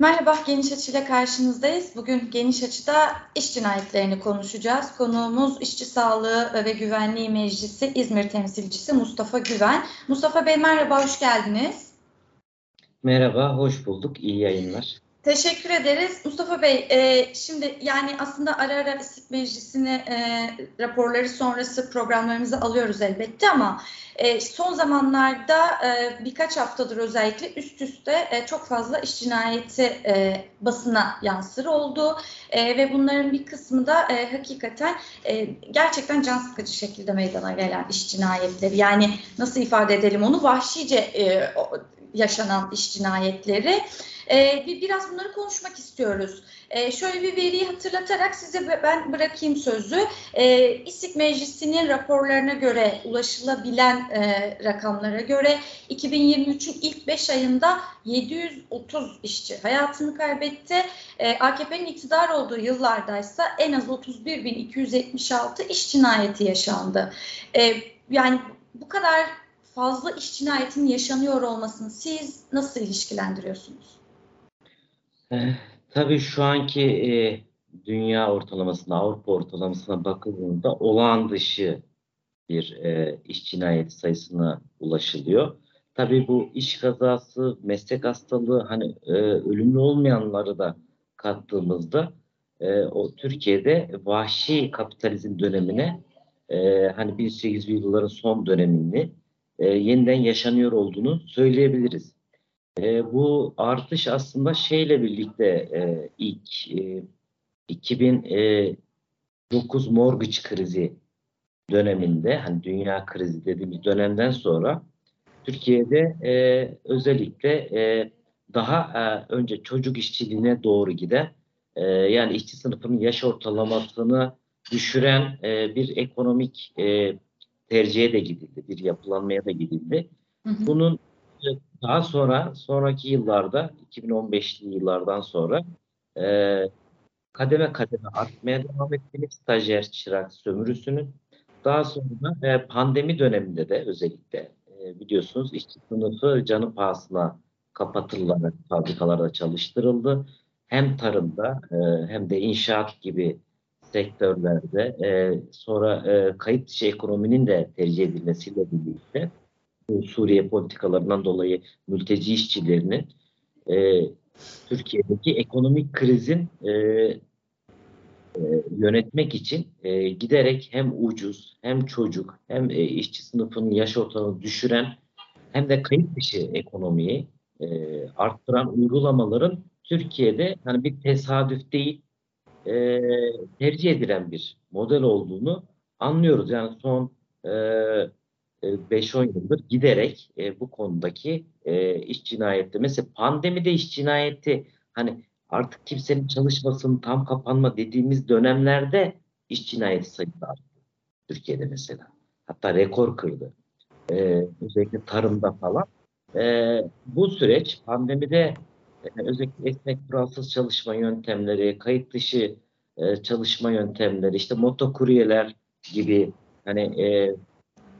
Merhaba, Geniş Açı ile karşınızdayız. Bugün Geniş Açı'da iş cinayetlerini konuşacağız. Konuğumuz İşçi Sağlığı ve Güvenliği Meclisi İzmir temsilcisi Mustafa Güven. Mustafa Bey merhaba, hoş geldiniz. Merhaba, hoş bulduk. İyi yayınlar. Teşekkür ederiz. Mustafa Bey, e, şimdi yani aslında ara ara İstik Meclisi'ne e, raporları sonrası programlarımızı alıyoruz elbette ama e, son zamanlarda e, birkaç haftadır özellikle üst üste e, çok fazla iş cinayeti e, basına yansır oldu e, ve bunların bir kısmı da e, hakikaten e, gerçekten can sıkıcı şekilde meydana gelen iş cinayetleri. Yani nasıl ifade edelim onu vahşice e, yaşanan iş cinayetleri. E, biraz bunları konuşmak istiyoruz. E, şöyle bir veriyi hatırlatarak size ben bırakayım sözü. E, İstik Meclisi'nin raporlarına göre ulaşılabilen e, rakamlara göre 2023'ün ilk 5 ayında 730 işçi hayatını kaybetti. E, AKP'nin iktidar olduğu yıllardaysa en az 31.276 iş cinayeti yaşandı. E, yani bu kadar fazla iş cinayetinin yaşanıyor olmasını siz nasıl ilişkilendiriyorsunuz? Tabii şu anki e, dünya ortalamasına, Avrupa ortalamasına bakıldığında olağan dışı bir e, iş cinayeti sayısına ulaşılıyor. Tabii bu iş kazası, meslek hastalığı, hani e, ölümlü olmayanları da kattığımızda e, o Türkiye'de vahşi kapitalizm dönemine e, hani 1800'lü yılların son dönemini e, yeniden yaşanıyor olduğunu söyleyebiliriz. E, bu artış aslında şeyle birlikte e, ilk e, 2009 mortgage krizi döneminde hani dünya krizi dediğimiz dönemden sonra Türkiye'de e, özellikle e, daha e, önce çocuk işçiliğine doğru giden e, yani işçi sınıfının yaş ortalamasını düşüren e, bir ekonomik e, tercihe de gidildi, bir yapılanmaya da gidildi. Hı hı. Bunun daha sonra, sonraki yıllarda, 2015'li yıllardan sonra e, kademe kademe artmaya devam etti stajyer çırak sömürüsünün. Daha sonra e, pandemi döneminde de özellikle e, biliyorsunuz işçi sınıfı canı pahasına kapatılarak fabrikalarda çalıştırıldı. Hem tarımda e, hem de inşaat gibi sektörlerde e, sonra e, kayıt dışı ekonominin de tercih edilmesiyle birlikte Suriye politikalarından dolayı mülteci işçilerinin e, Türkiye'deki ekonomik krizin e, e, yönetmek için e, giderek hem ucuz hem çocuk hem e, işçi sınıfının yaş ortalamasını düşüren hem de kayıt dışı ekonomiyi e, arttıran uygulamaların Türkiye'de hani bir tesadüf değil e, tercih edilen bir model olduğunu anlıyoruz. Yani son e, 5-10 yıldır giderek e, bu konudaki e, iş cinayeti mesela pandemide iş cinayeti hani artık kimsenin çalışmasının tam kapanma dediğimiz dönemlerde iş cinayeti sayısı arttı. Türkiye'de mesela. Hatta rekor kırdı. E, özellikle tarımda falan. E, bu süreç pandemide e, özellikle esnek kuralsız çalışma yöntemleri, kayıt dışı e, çalışma yöntemleri, işte motokuryeler gibi hani e,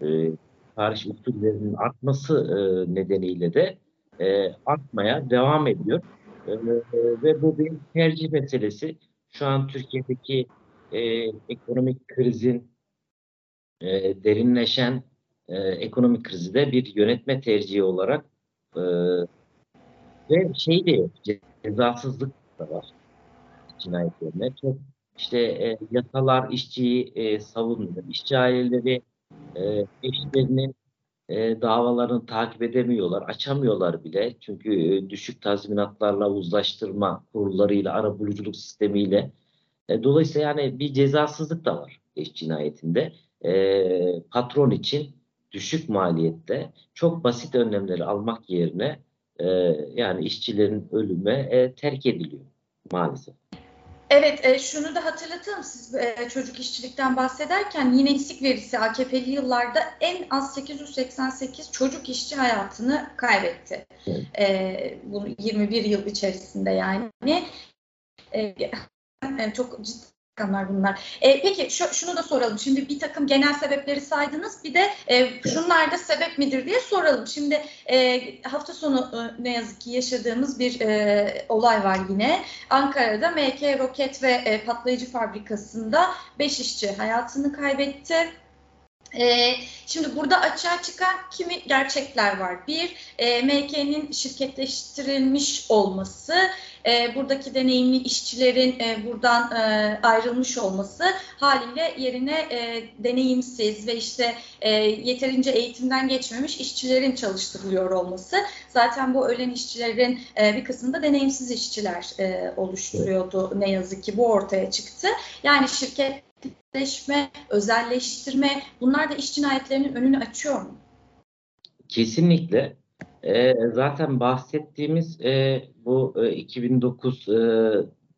e, tarih usullerinin artması e, nedeniyle de e, artmaya devam ediyor. E, ve bu bir tercih meselesi. Şu an Türkiye'deki ekonomik krizin derinleşen ekonomik krizi de bir yönetme tercihi olarak ve şey de yok, cezasızlık da var cinayetlerine. Çok işte e, yasalar işçiyi e, savunmuyor. İşçi aileleri e, eşlerinin e, davalarını takip edemiyorlar, açamıyorlar bile. Çünkü e, düşük tazminatlarla uzlaştırma kurullarıyla, arabuluculuk sistemiyle. E, dolayısıyla yani bir cezasızlık da var eş cinayetinde. E, patron için düşük maliyette çok basit önlemleri almak yerine e, yani işçilerin ölüme e, terk ediliyor maalesef. Evet, e, şunu da hatırlatalım siz e, çocuk işçilikten bahsederken yine istik verisi AKP'li yıllarda en az 888 çocuk işçi hayatını kaybetti. Evet. E, bunu 21 yıl içerisinde yani. E, çok ciddi rakamlar bunlar. E, peki şu, şunu da soralım. Şimdi bir takım genel sebepleri saydınız. Bir de e, şunlar da sebep midir diye soralım. Şimdi e, hafta sonu e, ne yazık ki yaşadığımız bir e, olay var yine. Ankara'da MK Roket ve e, Patlayıcı Fabrikası'nda 5 işçi hayatını kaybetti. Ee, şimdi burada açığa çıkan kimi gerçekler var. Bir, e, MK'nin şirketleştirilmiş olması, e, buradaki deneyimli işçilerin e, buradan e, ayrılmış olması haliyle yerine e, deneyimsiz ve işte e, yeterince eğitimden geçmemiş işçilerin çalıştırılıyor olması. Zaten bu ölen işçilerin e, bir kısmında deneyimsiz işçiler e, oluşturuyordu. Ne yazık ki bu ortaya çıktı. Yani şirket özelleşme, özelleştirme bunlar da iş cinayetlerinin önünü açıyor mu? Kesinlikle. E, zaten bahsettiğimiz e, bu e, 2009 e,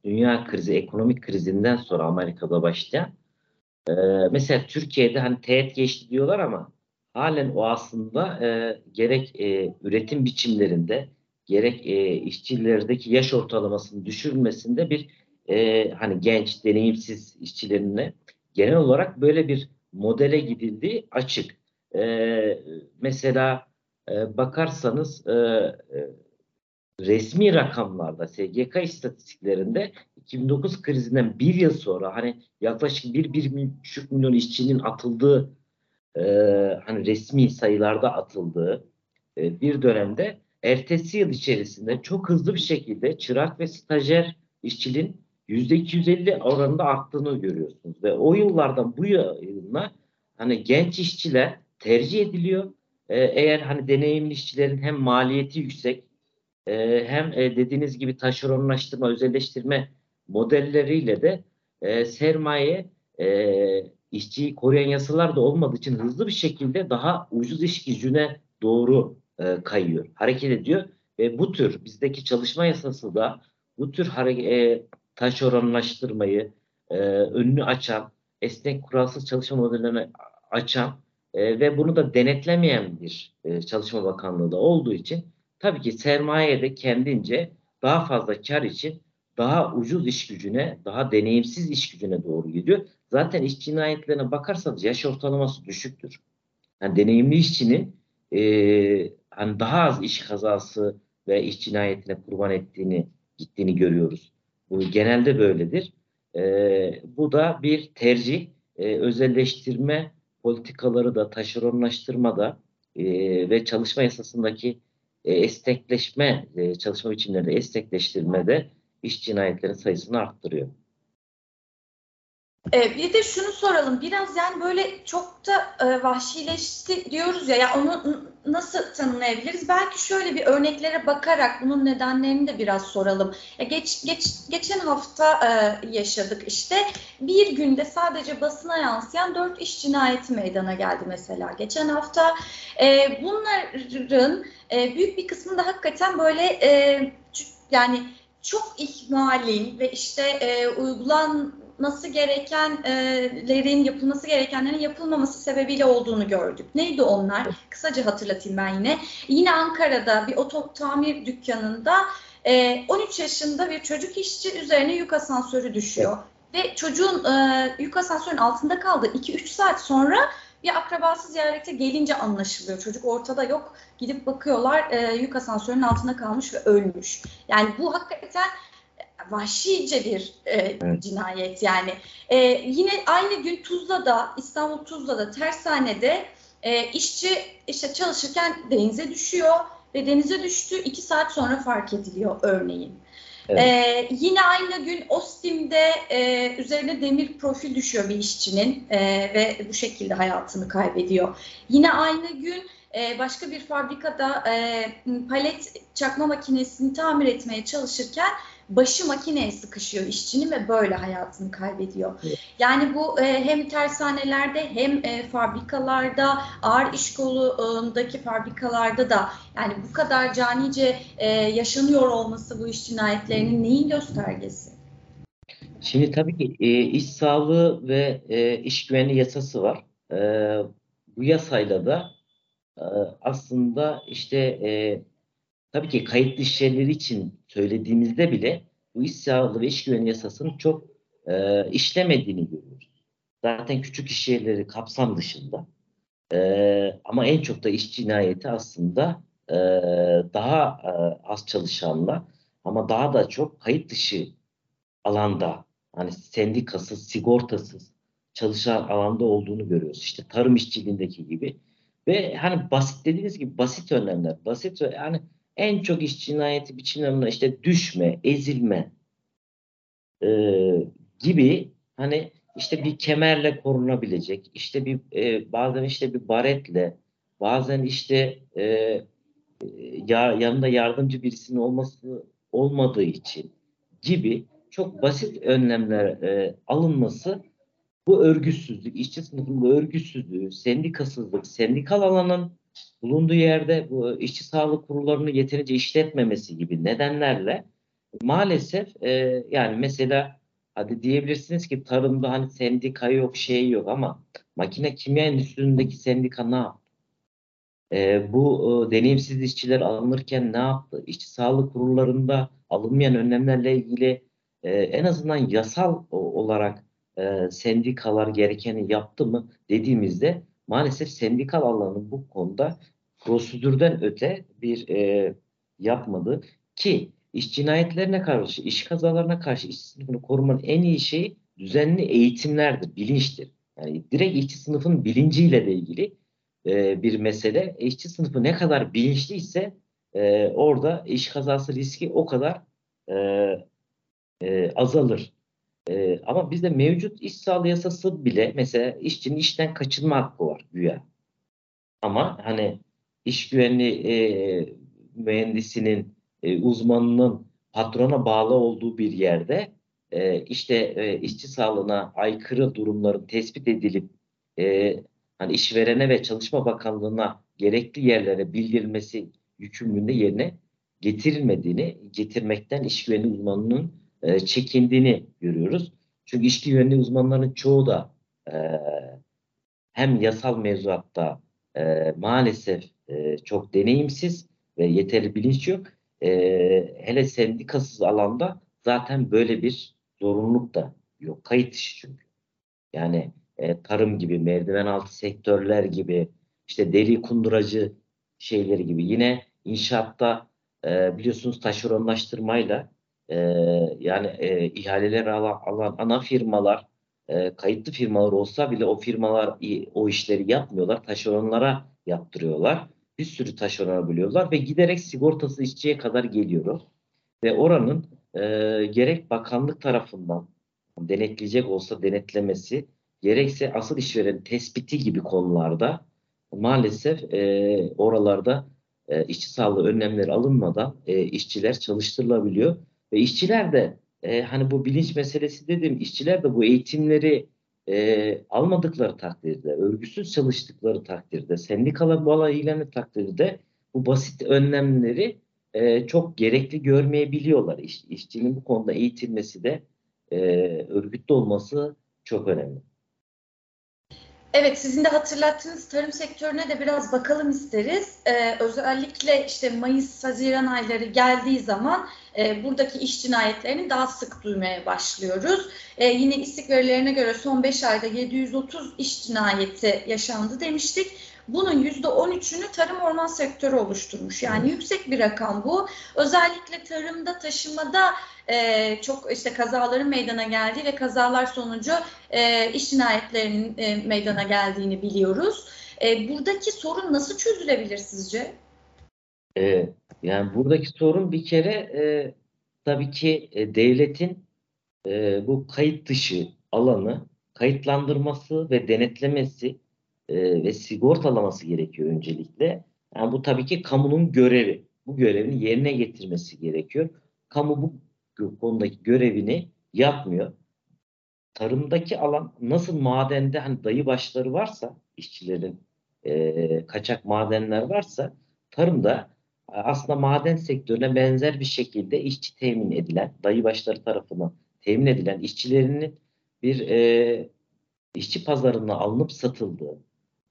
dünya krizi, ekonomik krizinden sonra Amerika'da başlayan e, mesela Türkiye'de hani teğet geçti diyorlar ama halen o aslında e, gerek e, üretim biçimlerinde gerek e, işçilerdeki yaş ortalamasının düşürülmesinde bir e, hani genç, deneyimsiz işçilerine genel olarak böyle bir modele gidildiği açık. E, mesela e, bakarsanız e, e, resmi rakamlarda SGK istatistiklerinde 2009 krizinden bir yıl sonra hani yaklaşık 1-1,5 milyon işçinin atıldığı e, hani resmi sayılarda atıldığı e, bir dönemde ertesi yıl içerisinde çok hızlı bir şekilde çırak ve stajyer işçiliğin %250 oranında arttığını görüyorsunuz. Ve o yıllardan bu yılına hani genç işçiler tercih ediliyor. Ee, eğer hani deneyimli işçilerin hem maliyeti yüksek e, hem e, dediğiniz gibi taşeronlaştırma, özelleştirme modelleriyle de e, sermaye e, işçiyi koruyan yasalar da olmadığı için hızlı bir şekilde daha ucuz iş gücüne doğru kayıyor, hareket ediyor. Ve bu tür bizdeki çalışma yasası da bu tür hareket, e, taş oranlaştırmayı e, önünü açan, esnek kuralsız çalışma modellerini açan e, ve bunu da denetlemeyen bir e, Çalışma Bakanlığı da olduğu için tabii ki sermaye de kendince daha fazla kar için daha ucuz iş gücüne, daha deneyimsiz iş gücüne doğru gidiyor. Zaten iş cinayetlerine bakarsanız yaş ortalaması düşüktür. Yani deneyimli işçinin e, hani daha az iş kazası ve iş cinayetine kurban ettiğini gittiğini görüyoruz. Bu genelde böyledir. E, bu da bir tercih. E, özelleştirme politikaları da taşeronlaştırma da e, ve çalışma yasasındaki e, estekleşme, e, çalışma biçimlerinde estekleştirmede iş cinayetlerinin sayısını arttırıyor. Ee, bir de şunu soralım. Biraz yani böyle çok da e, vahşileşti diyoruz ya. Ya onu nasıl tanımlayabiliriz? Belki şöyle bir örneklere bakarak bunun nedenlerini de biraz soralım. Ya geç, geç geçen hafta e, yaşadık işte. Bir günde sadece basına yansıyan dört iş cinayeti meydana geldi mesela geçen hafta. E, bunların e, büyük bir kısmında hakikaten böyle e, yani çok ihmalin ve işte e, uygulan yapılması gerekenlerin yapılması gerekenlerin yapılmaması sebebiyle olduğunu gördük. Neydi onlar? Kısaca hatırlatayım ben yine. Yine Ankara'da bir oto tamir dükkanında 13 yaşında bir çocuk işçi üzerine yük asansörü düşüyor. Ve çocuğun yük asansörün altında kaldı. 2-3 saat sonra bir akrabası ziyarete gelince anlaşılıyor. Çocuk ortada yok. Gidip bakıyorlar e, yük asansörünün altında kalmış ve ölmüş. Yani bu hakikaten vahşice bir e, evet. cinayet yani. E, yine aynı gün Tuzla'da, İstanbul Tuzla'da tersanede e, işçi işte çalışırken denize düşüyor ve denize düştü iki saat sonra fark ediliyor örneğin. Evet. Ee, yine aynı gün Ostim'de e, üzerine demir profil düşüyor bir işçinin e, ve bu şekilde hayatını kaybediyor. Yine aynı gün e, başka bir fabrikada e, palet çakma makinesini tamir etmeye çalışırken başı makineye sıkışıyor işçinin ve böyle hayatını kaybediyor. Evet. Yani bu e, hem tersanelerde hem e, fabrikalarda ağır iş kolundaki fabrikalarda da yani bu kadar canice e, yaşanıyor olması bu iş cinayetlerinin neyin göstergesi? Şimdi tabii ki e, iş sağlığı ve e, iş güvenliği yasası var. E, bu yasayla da e, aslında işte e, tabii ki iş yerleri için söylediğimizde bile bu iş sağlığı ve iş güvenliği yasasının çok e, işlemediğini görüyoruz. Zaten küçük iş yerleri kapsam dışında. E, ama en çok da iş cinayeti aslında e, daha e, az çalışanla ama daha da çok kayıt dışı alanda hani sendikasız, sigortasız çalışan alanda olduğunu görüyoruz. İşte tarım işçiliğindeki gibi. Ve hani basit dediğiniz gibi basit önlemler. Basit yani en çok iş cinayeti biçimlerinde işte düşme, ezilme e, gibi hani işte bir kemerle korunabilecek, işte bir e, bazen işte bir baretle, bazen işte e, ya, yanında yardımcı birisinin olması olmadığı için gibi çok basit önlemler e, alınması bu örgütsüzlük, işçi sınıfının bu örgütsüzlüğü, sendikasızlık, sendikal alanın bulunduğu yerde bu işçi sağlık kurullarını yeterince işletmemesi gibi nedenlerle maalesef e, yani mesela hadi diyebilirsiniz ki tarımda hani sendika yok şey yok ama makine kimya endüstrisindeki sendika ne yaptı? E, bu e, deneyimsiz işçiler alınırken ne yaptı? İşçi sağlık kurullarında alınmayan önlemlerle ilgili e, en azından yasal olarak e, sendikalar gerekeni yaptı mı dediğimizde maalesef sendikal alanın bu konuda prosedürden öte bir e, yapmadı ki iş cinayetlerine karşı, iş kazalarına karşı iş sınıfını korumanın en iyi şeyi düzenli eğitimlerdir, bilinçtir. Yani direkt işçi sınıfın bilinciyle de ilgili e, bir mesele. İşçi sınıfı ne kadar bilinçliyse e, orada iş kazası riski o kadar e, e, azalır. E, ama bizde mevcut iş sağlığı yasası bile mesela işçinin işten kaçınma hakkı var güya. Ama hani iş güvenliği e, mühendisinin, e, uzmanının patrona bağlı olduğu bir yerde e, işte e, işçi sağlığına aykırı durumların tespit edilip e, hani işverene ve Çalışma Bakanlığı'na gerekli yerlere bildirilmesi yükümlülüğünde yerine getirilmediğini, getirmekten iş güvenliği uzmanının e, çekindiğini görüyoruz. Çünkü iş güvenliği uzmanlarının çoğu da e, hem yasal mevzuatta e, maalesef e, çok deneyimsiz ve yeterli bilinç yok. E, hele sendikasız alanda zaten böyle bir zorunluluk da yok. Kayıt dışı çünkü. Yani e, tarım gibi, merdiven altı sektörler gibi, işte deri kunduracı şeyleri gibi. Yine inşaatta e, biliyorsunuz taşeronlaştırmayla e, yani e, ihaleler alan, alan ana firmalar e, kayıtlı firmalar olsa bile o firmalar o işleri yapmıyorlar. Taşeronlara yaptırıyorlar. Bir sürü taşerona bölüyorlar ve giderek sigortası işçiye kadar geliyor. Ve oranın e, gerek bakanlık tarafından denetleyecek olsa denetlemesi gerekse asıl işveren tespiti gibi konularda maalesef e, oralarda e, işçi sağlığı önlemleri alınmadan e, işçiler çalıştırılabiliyor. Ve işçiler de e, hani bu bilinç meselesi dedim işçiler de bu eğitimleri e, almadıkları takdirde, örgüsüz çalıştıkları takdirde, alana ilgilenme takdirde bu basit önlemleri e, çok gerekli görmeyebiliyorlar. İş, işçinin bu konuda eğitilmesi de e, örgütlü olması çok önemli. Evet, sizin de hatırlattığınız tarım sektörüne de biraz bakalım isteriz. Ee, özellikle işte Mayıs-Haziran ayları geldiği zaman e, buradaki iş cinayetlerini daha sık duymaya başlıyoruz. E, yine istik verilerine göre son 5 ayda 730 iş cinayeti yaşandı demiştik. Bunun %13'ünü tarım orman sektörü oluşturmuş. Yani yüksek bir rakam bu. Özellikle tarımda, taşımada e, çok işte kazaların meydana geldiği ve kazalar sonucu e, iş cinayetlerinin e, meydana geldiğini biliyoruz. E, buradaki sorun nasıl çözülebilir sizce? E, yani buradaki sorun bir kere e, tabii ki e, devletin e, bu kayıt dışı alanı kayıtlandırması ve denetlemesi e, ve sigortalaması gerekiyor öncelikle. Yani bu tabii ki kamunun görevi. Bu görevini yerine getirmesi gerekiyor. Kamu bu konudaki görevini yapmıyor. Tarımdaki alan nasıl madende hani dayı başları varsa işçilerin e, kaçak madenler varsa tarımda aslında maden sektörüne benzer bir şekilde işçi temin edilen, dayı başları tarafından temin edilen işçilerinin bir e, işçi pazarına alınıp satıldığı,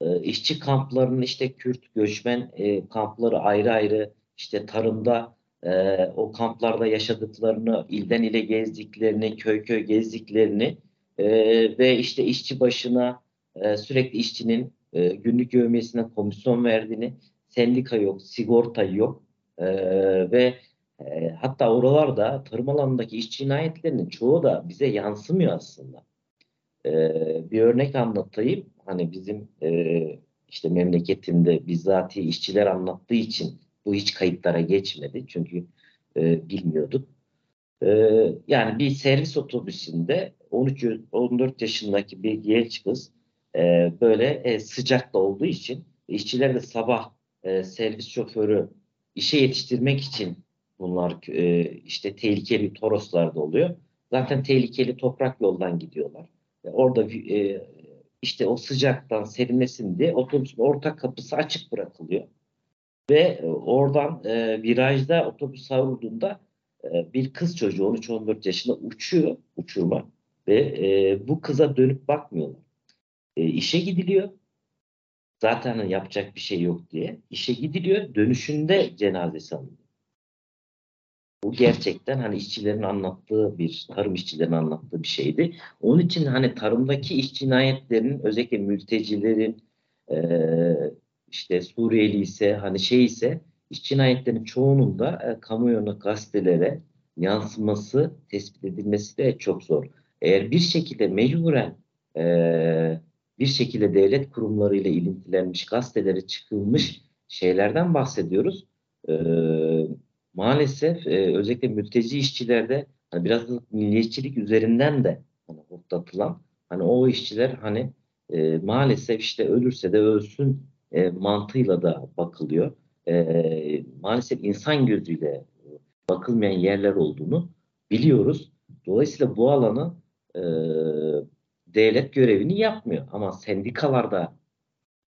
e, işçi kamplarının işte Kürt göçmen e, kampları ayrı ayrı işte tarımda e, o kamplarda yaşadıklarını, ilden ile gezdiklerini, köy köy gezdiklerini e, ve işte işçi başına e, sürekli işçinin e, günlük yövmiyesine komisyon verdiğini, sendika yok, sigorta yok e, ve e, hatta oralarda tarım alanındaki iş cinayetlerinin çoğu da bize yansımıyor aslında. E, bir örnek anlatayım. Hani bizim e, işte memleketimde bizzati işçiler anlattığı için bu hiç kayıtlara geçmedi. Çünkü e, bilmiyorduk. E, yani bir servis otobüsünde 13-14 yaşındaki bir genç kız e, böyle e, sıcakta olduğu için işçiler de sabah e, servis şoförü işe yetiştirmek için bunlar e, işte tehlikeli toroslarda oluyor. Zaten tehlikeli toprak yoldan gidiyorlar. E, orada e, işte o sıcaktan serinlesin diye otobüsün orta kapısı açık bırakılıyor. Ve e, oradan e, virajda otobüs savrulduğunda e, bir kız çocuğu 13-14 yaşında uçuyor uçurma ve e, bu kıza dönüp bakmıyorlar. E, işe gidiliyor. Zaten yapacak bir şey yok diye. İşe gidiliyor. Dönüşünde cenazesi alınıyor. Bu gerçekten hani işçilerin anlattığı bir, tarım işçilerin anlattığı bir şeydi. Onun için hani tarımdaki iş cinayetlerinin özellikle mültecilerin e, işte Suriyeli ise hani şey ise iş cinayetlerinin çoğunun da e, kamuoyuna gazetelere yansıması, tespit edilmesi de çok zor. Eğer bir şekilde mecburen e, bir şekilde devlet kurumlarıyla ilintilenmiş gazetelere çıkılmış şeylerden bahsediyoruz. E, maalesef e, özellikle mülteci işçilerde hani biraz da milliyetçilik üzerinden de hani hortlatılan hani o işçiler hani e, maalesef işte ölürse de ölsün e, mantığıyla da bakılıyor. E, maalesef insan gözüyle bakılmayan yerler olduğunu biliyoruz. Dolayısıyla bu alanı e, devlet görevini yapmıyor. Ama sendikalarda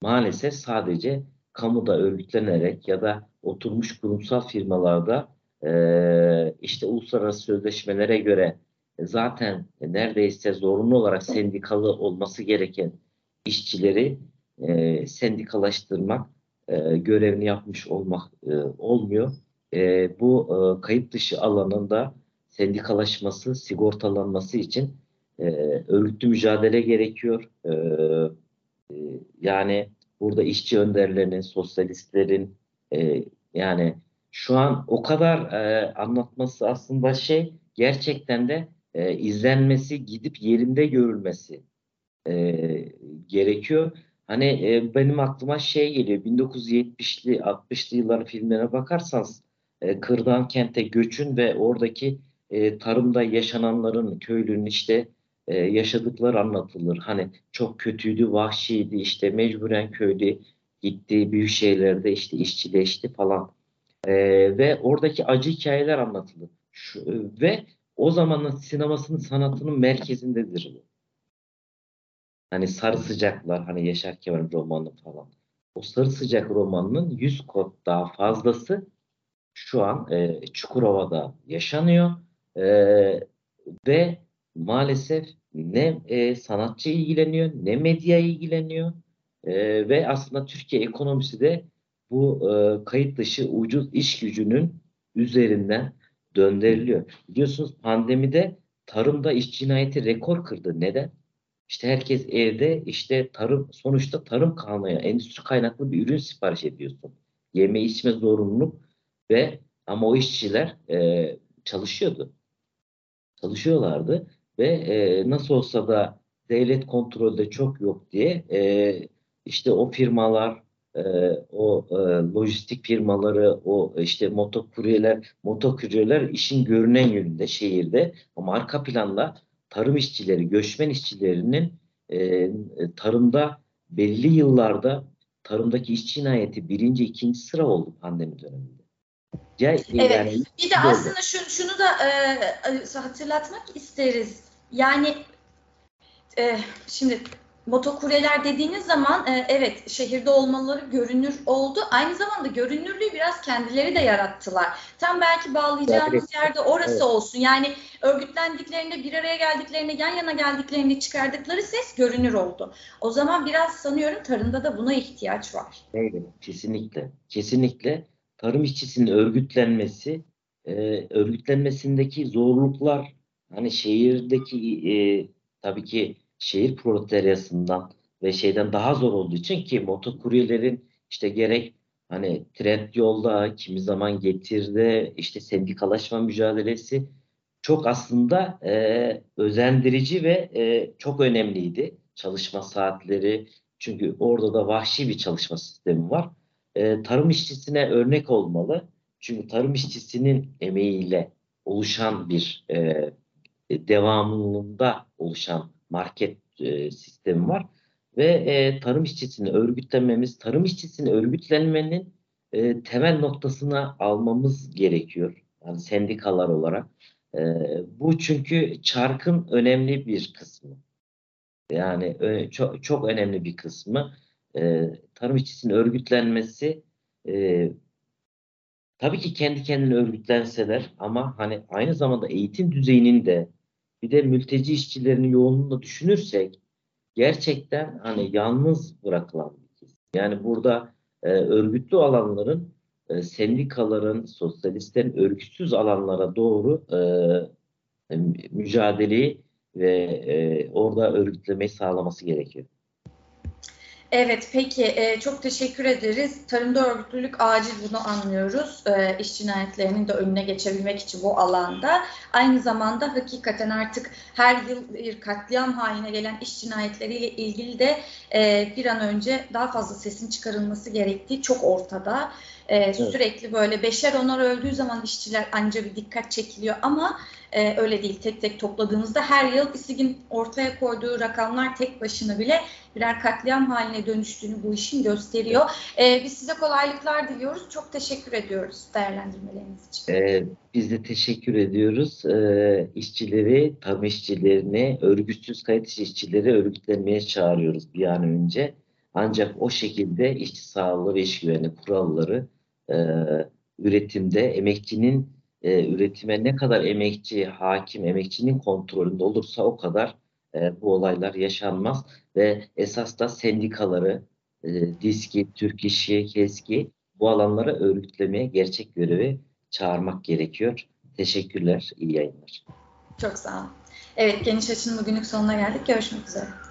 maalesef sadece kamuda örgütlenerek ya da oturmuş kurumsal firmalarda e, işte uluslararası sözleşmelere göre zaten neredeyse zorunlu olarak sendikalı olması gereken işçileri e, sendikalaştırmak e, görevini yapmış olmak e, olmuyor. E, bu e, kayıt dışı alanında sendikalaşması, sigortalanması için e, örgütlü mücadele gerekiyor. E, e, yani burada işçi önderlerinin, sosyalistlerin e, yani şu an o kadar e, anlatması aslında şey gerçekten de e, izlenmesi, gidip yerinde görülmesi e, gerekiyor. Hani e, benim aklıma şey geliyor 1970'li 60'lı yılların filmlerine bakarsanız e, kırdan kente göçün ve oradaki e, tarımda yaşananların köylünün işte e, yaşadıkları anlatılır. Hani çok kötüydü, vahşiydi, işte mecburen köyde gitti, büyük şehirlerde işte işçileşti falan. E, ve oradaki acı hikayeler anlatılır. Şu, e, ve o zamanın sinemasının sanatının merkezindedir bu. Hani Sarı Sıcaklar, hani Yaşar Kemal'in romanı falan. O Sarı Sıcak romanının 100 kod daha fazlası şu an e, Çukurova'da yaşanıyor. E, ve maalesef ne e, sanatçı ilgileniyor, ne medya ilgileniyor. E, ve aslında Türkiye ekonomisi de bu e, kayıt dışı ucuz iş gücünün üzerinden döndürülüyor. Biliyorsunuz pandemide tarımda iş cinayeti rekor kırdı. Neden? İşte herkes evde işte tarım sonuçta tarım kanunu endüstri kaynaklı bir ürün sipariş ediyorsun. Yeme içme zorunluluk ve ama o işçiler e, çalışıyordu. Çalışıyorlardı ve e, nasıl olsa da devlet kontrolde çok yok diye e, işte o firmalar e, o e, lojistik firmaları o işte motokuryeler motokuryeler işin görünen yönünde şehirde ama arka planda tarım işçileri, göçmen işçilerinin e, tarımda belli yıllarda tarımdaki iş cinayeti birinci, ikinci sıra oldu pandemi döneminde. Ya, evet. Yani, bir de aslında şunu, şunu da e, hatırlatmak isteriz. Yani e, şimdi motokuryeler dediğiniz zaman e, evet şehirde olmaları görünür oldu. Aynı zamanda görünürlüğü biraz kendileri de yarattılar. Tam belki bağlayacağımız yerde orası evet. olsun. Yani örgütlendiklerinde bir araya geldiklerinde yan yana geldiklerinde çıkardıkları ses görünür oldu. O zaman biraz sanıyorum tarımda da buna ihtiyaç var. Evet kesinlikle. Kesinlikle tarım işçisinin örgütlenmesi e, örgütlenmesindeki zorluklar hani şehirdeki e, tabii ki şehir proletaryasından ve şeyden daha zor olduğu için ki motokuryelerin işte gerek hani trend yolda kimi zaman getirde işte sendikalaşma mücadelesi çok aslında e, özendirici ve e, çok önemliydi çalışma saatleri çünkü orada da vahşi bir çalışma sistemi var. E, tarım işçisine örnek olmalı. Çünkü tarım işçisinin emeğiyle oluşan bir e, devamlılığında oluşan market e, sistemi var. Ve e, tarım işçisini örgütlememiz, tarım işçisini örgütlenmenin e, temel noktasına almamız gerekiyor. Yani sendikalar olarak. E, bu çünkü çarkın önemli bir kısmı. Yani ö- çok, çok önemli bir kısmı. E, tarım işçisinin örgütlenmesi e, tabii ki kendi kendine örgütlenseler ama hani aynı zamanda eğitim düzeyinin de bir de mülteci işçilerinin yoğunluğunu da düşünürsek gerçekten hani yalnız bırakılan bir kesim. Yani burada e, örgütlü alanların e, sendikaların, sosyalistlerin örgütsüz alanlara doğru e, mücadeleyi ve e, orada örgütlemeyi sağlaması gerekiyor. Evet, peki. E, çok teşekkür ederiz. Tarımda örgütlülük acil bunu anlıyoruz. E, iş cinayetlerinin de önüne geçebilmek için bu alanda. Aynı zamanda hakikaten artık her yıl bir katliam haline gelen iş cinayetleriyle ilgili de e, bir an önce daha fazla sesin çıkarılması gerektiği çok ortada. E, evet. Sürekli böyle beşer onar öldüğü zaman işçiler anca bir dikkat çekiliyor ama e, öyle değil. Tek tek topladığımızda her yıl İSİG'in ortaya koyduğu rakamlar tek başına bile birer katliam haline dönüştüğünü bu işin gösteriyor. E, biz size kolaylıklar diliyoruz. Çok teşekkür ediyoruz değerlendirmeleriniz için. E, biz de teşekkür ediyoruz. E, işçileri, tarım işçilerini, örgütsüz kayıt işçileri örgütlenmeye çağırıyoruz bir an önce. Ancak o şekilde işçi sağlığı ve iş güvenliği kuralları e, üretimde emekçinin e, üretime ne kadar emekçi, hakim, emekçinin kontrolünde olursa o kadar e, bu olaylar yaşanmaz ve esas da sendikaları, e, DİSKİ, Türk İşi, KESKİ bu alanlara örgütlemeye gerçek görevi çağırmak gerekiyor. Teşekkürler, iyi yayınlar. Çok sağ olun. Evet, Geniş Açı'nın bugünlük sonuna geldik. Görüşmek üzere.